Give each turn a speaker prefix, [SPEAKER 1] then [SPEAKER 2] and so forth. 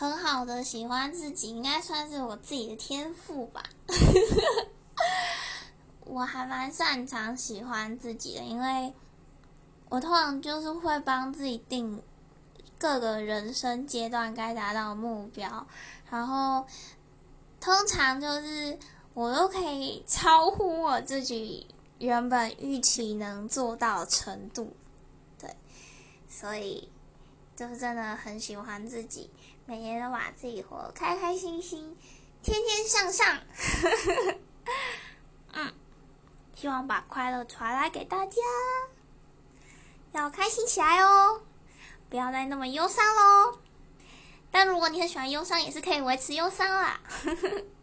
[SPEAKER 1] 很好的喜欢自己，应该算是我自己的天赋吧。我还蛮擅长喜欢自己的，因为我通常就是会帮自己定各个人生阶段该达到的目标，然后通常就是我都可以超乎我自己原本预期能做到的程度，对，所以就是真的很喜欢自己，每天都把自己活得开开心心，天天向上。嗯。希望把快乐传来给大家，要开心起来哦！不要再那么忧伤喽。但如果你很喜欢忧伤，也是可以维持忧伤啦。